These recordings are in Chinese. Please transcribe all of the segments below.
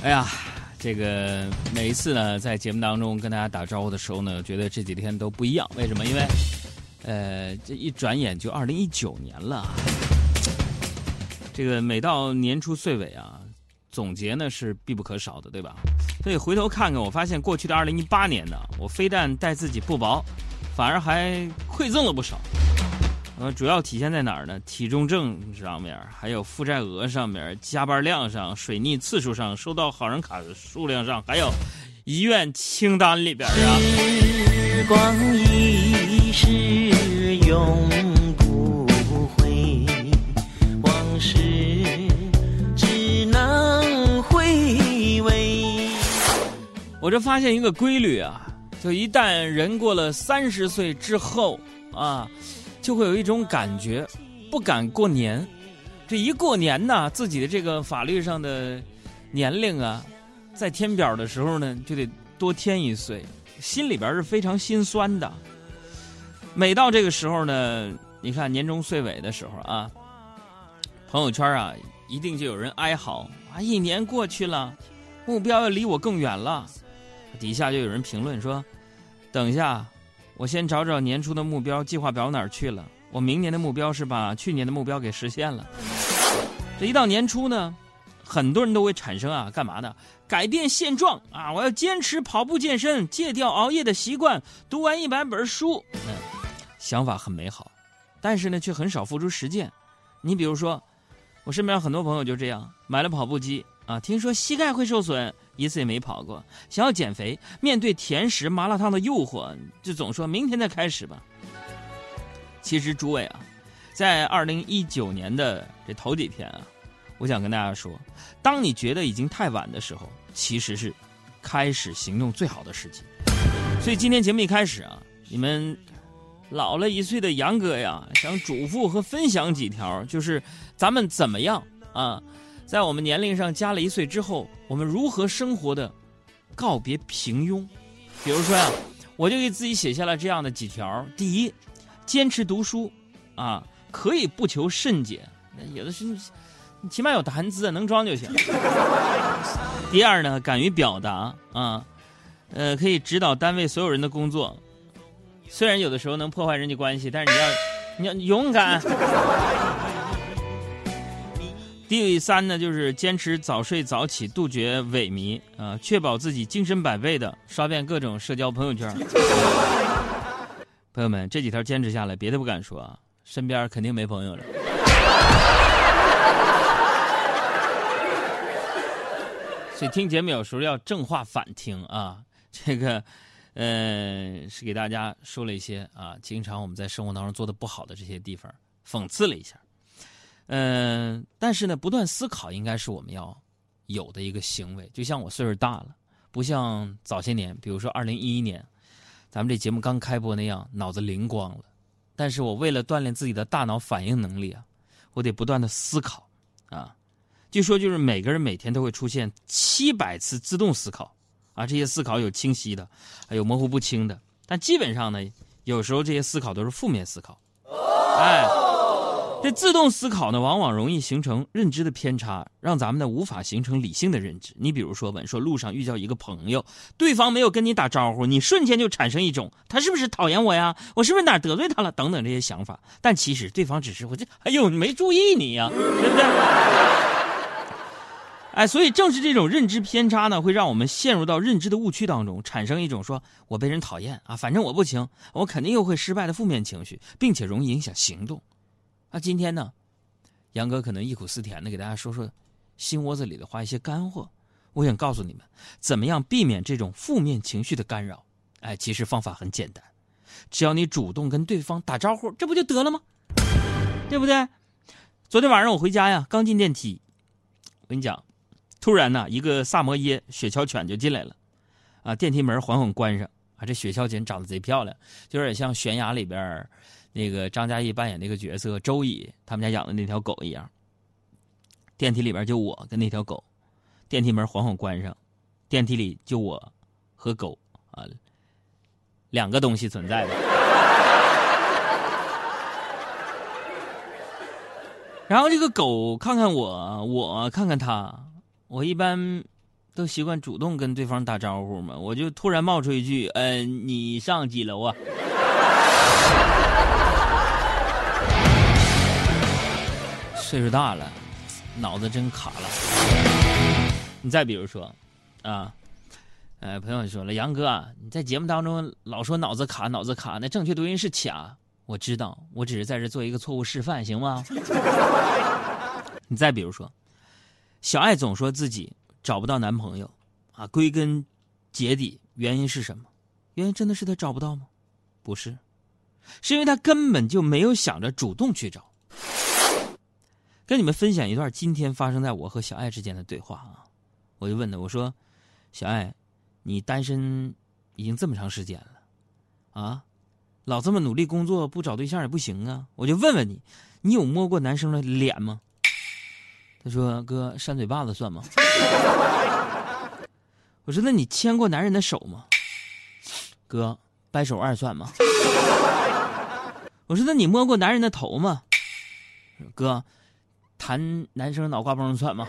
哎呀，这个每一次呢，在节目当中跟大家打招呼的时候呢，觉得这几天都不一样。为什么？因为，呃，这一转眼就二零一九年了。这个每到年初岁尾啊，总结呢是必不可少的，对吧？所以回头看看，我发现过去的二零一八年呢，我非但待自己不薄，反而还馈赠了不少。呃，主要体现在哪儿呢？体重秤上面，还有负债额上面，加班量上，水逆次数上，收到好人卡的数量上，还有医院清单里边啊。时光一逝永不回，往事只能回味。我这发现一个规律啊，就一旦人过了三十岁之后啊。就会有一种感觉，不敢过年。这一过年呢，自己的这个法律上的年龄啊，在填表的时候呢，就得多添一岁，心里边是非常心酸的。每到这个时候呢，你看年终岁尾的时候啊，朋友圈啊，一定就有人哀嚎啊，一年过去了，目标要离我更远了。底下就有人评论说，等一下。我先找找年初的目标计划表哪儿去了。我明年的目标是把去年的目标给实现了。这一到年初呢，很多人都会产生啊，干嘛呢？改变现状啊！我要坚持跑步健身，戒掉熬夜的习惯，读完一百本书。嗯，想法很美好，但是呢，却很少付诸实践。你比如说，我身边很多朋友就这样买了跑步机啊，听说膝盖会受损。一次也没跑过，想要减肥，面对甜食、麻辣烫的诱惑，就总说明天再开始吧。其实诸位啊，在二零一九年的这头几天啊，我想跟大家说，当你觉得已经太晚的时候，其实是开始行动最好的时机。所以今天节目一开始啊，你们老了一岁的杨哥呀，想嘱咐和分享几条，就是咱们怎么样啊？在我们年龄上加了一岁之后，我们如何生活的告别平庸？比如说呀，我就给自己写下了这样的几条：第一，坚持读书，啊，可以不求甚解，有的是，你起码有谈资，能装就行。第二呢，敢于表达，啊，呃，可以指导单位所有人的工作，虽然有的时候能破坏人际关系，但是你要，你要勇敢。第三呢，就是坚持早睡早起，杜绝萎靡啊，确保自己精神百倍的刷遍各种社交朋友圈。朋友们，这几条坚持下来，别的不敢说啊，身边肯定没朋友了。所以听节目有时候要正话反听啊，这个，呃，是给大家说了一些啊，经常我们在生活当中做的不好的这些地方，讽刺了一下。嗯，但是呢，不断思考应该是我们要有的一个行为。就像我岁数大了，不像早些年，比如说二零一一年，咱们这节目刚开播那样，脑子灵光了。但是我为了锻炼自己的大脑反应能力啊，我得不断的思考啊。据说就是每个人每天都会出现七百次自动思考啊，这些思考有清晰的，还有模糊不清的。但基本上呢，有时候这些思考都是负面思考，哎。这自动思考呢，往往容易形成认知的偏差，让咱们呢无法形成理性的认知。你比如说，稳说路上遇到一个朋友，对方没有跟你打招呼，你瞬间就产生一种他是不是讨厌我呀？我是不是哪得罪他了？等等这些想法。但其实对方只是我这哎呦，你没注意你呀，对不对？哎，所以正是这种认知偏差呢，会让我们陷入到认知的误区当中，产生一种说我被人讨厌啊，反正我不行，我肯定又会失败的负面情绪，并且容易影响行动。那今天呢，杨哥可能忆苦思甜的给大家说说心窝子里的话，一些干货。我想告诉你们，怎么样避免这种负面情绪的干扰？哎，其实方法很简单，只要你主动跟对方打招呼，这不就得了吗？对不对？昨天晚上我回家呀，刚进电梯，我跟你讲，突然呢，一个萨摩耶雪橇犬就进来了，啊，电梯门缓缓关上，啊，这雪橇犬长得贼漂亮，就有点像悬崖里边。那个张嘉译扮演那个角色周乙，他们家养的那条狗一样。电梯里边就我跟那条狗，电梯门缓缓关上，电梯里就我和狗啊两个东西存在的。然后这个狗看看我，我看看它，我一般都习惯主动跟对方打招呼嘛，我就突然冒出一句：“嗯、你上几楼啊？” 岁数大了，脑子真卡了。你再比如说，啊，呃，朋友说了，杨哥，你在节目当中老说脑子卡，脑子卡，那正确读音是卡。我知道，我只是在这做一个错误示范，行吗？你再比如说，小爱总说自己找不到男朋友，啊，归根结底原因是什么？原因真的是她找不到吗？不是，是因为她根本就没有想着主动去找。跟你们分享一段今天发生在我和小爱之间的对话啊，我就问他，我说：“小爱，你单身已经这么长时间了，啊，老这么努力工作不找对象也不行啊。我就问问你，你有摸过男生的脸吗？”他说：“哥，扇嘴巴子算吗？” 我说：“那你牵过男人的手吗？”哥，掰手腕算吗？我说：“那你摸过男人的头吗？”哥，弹男生脑瓜崩算吗？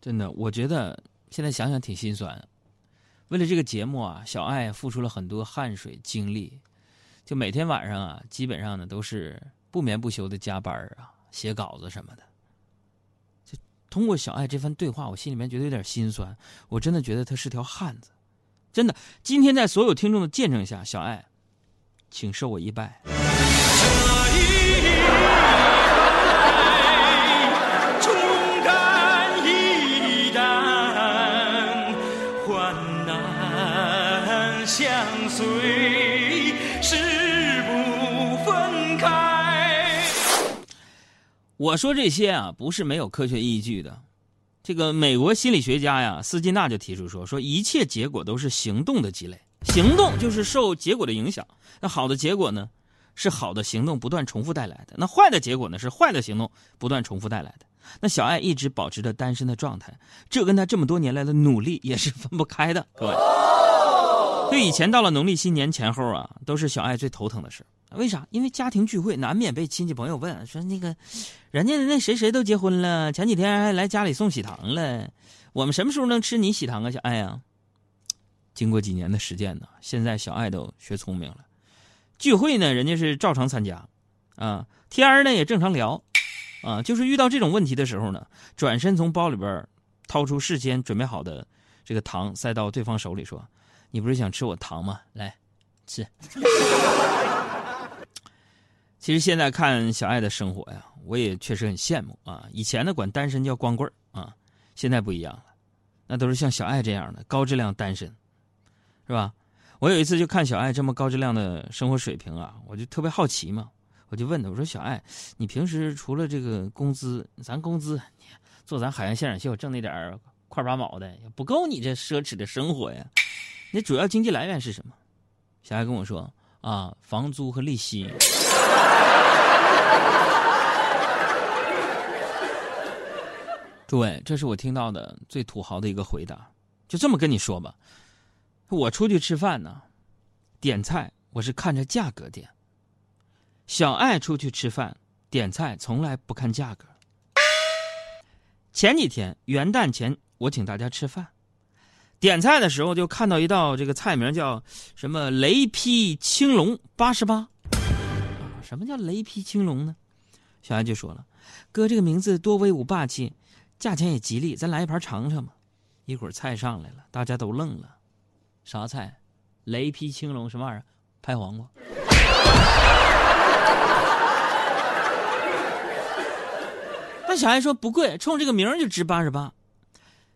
真的，我觉得现在想想挺心酸。为了这个节目啊，小爱付出了很多汗水精力，就每天晚上啊，基本上呢都是不眠不休的加班啊，写稿子什么的。就通过小爱这番对话，我心里面觉得有点心酸。我真的觉得他是条汉子，真的。今天在所有听众的见证下，小爱，请受我一拜。忠肝义胆，患难相随，誓不分开。我说这些啊，不是没有科学依据的。这个美国心理学家呀，斯金纳就提出说，说一切结果都是行动的积累，行动就是受结果的影响。那好的结果呢，是好的行动不断重复带来的；那坏的结果呢，是坏的行动不断重复带来的。那小爱一直保持着单身的状态，这跟她这么多年来的努力也是分不开的。各位，对以前到了农历新年前后啊，都是小爱最头疼的事。为啥？因为家庭聚会难免被亲戚朋友问说那个，人家那谁谁都结婚了，前几天还来家里送喜糖了，我们什么时候能吃你喜糖啊，小爱呀？经过几年的实践呢，现在小爱都学聪明了。聚会呢，人家是照常参加，啊，天儿呢也正常聊，啊，就是遇到这种问题的时候呢，转身从包里边掏出事先准备好的这个糖，塞到对方手里，说：“你不是想吃我糖吗？来，吃。”其实现在看小爱的生活呀，我也确实很羡慕啊。以前呢，管单身叫光棍啊，现在不一样了，那都是像小爱这样的高质量单身，是吧？我有一次就看小爱这么高质量的生活水平啊，我就特别好奇嘛，我就问她，我说小爱，你平时除了这个工资，咱工资做咱海洋现场秀挣那点块八毛的，也不够你这奢侈的生活呀？你主要经济来源是什么？小爱跟我说啊，房租和利息。诸位，这是我听到的最土豪的一个回答。就这么跟你说吧，我出去吃饭呢，点菜我是看着价格点。小爱出去吃饭点菜从来不看价格。前几天元旦前，我请大家吃饭，点菜的时候就看到一道这个菜名叫什么“雷劈青龙八十八”。什么叫雷劈青龙呢？小爱就说了：“哥，这个名字多威武霸气，价钱也吉利，咱来一盘尝尝吧。”一会儿菜上来了，大家都愣了：“啥菜？雷劈青龙什么玩意儿？拍黄瓜？” 那小爱说不贵，冲这个名儿就值八十八。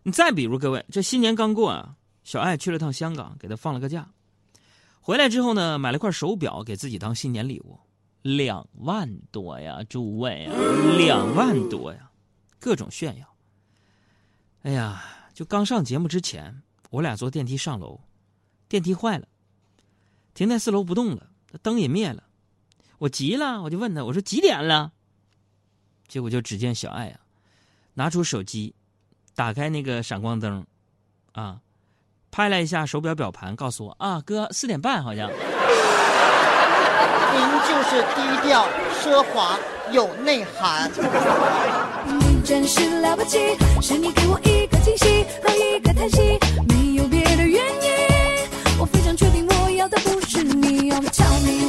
你再比如各位，这新年刚过啊，小爱去了趟香港，给他放了个假。回来之后呢，买了块手表给自己当新年礼物，两万多呀，诸位啊，两万多呀，各种炫耀。哎呀，就刚上节目之前，我俩坐电梯上楼，电梯坏了，停在四楼不动了，灯也灭了，我急了，我就问他，我说几点了？结果就只见小爱啊，拿出手机，打开那个闪光灯，啊，拍了一下手表表盘，告诉我啊，哥四点半好像。您就是低调、奢华、有内涵。你真是了不起，是你给我一个惊喜和一个叹息，tell me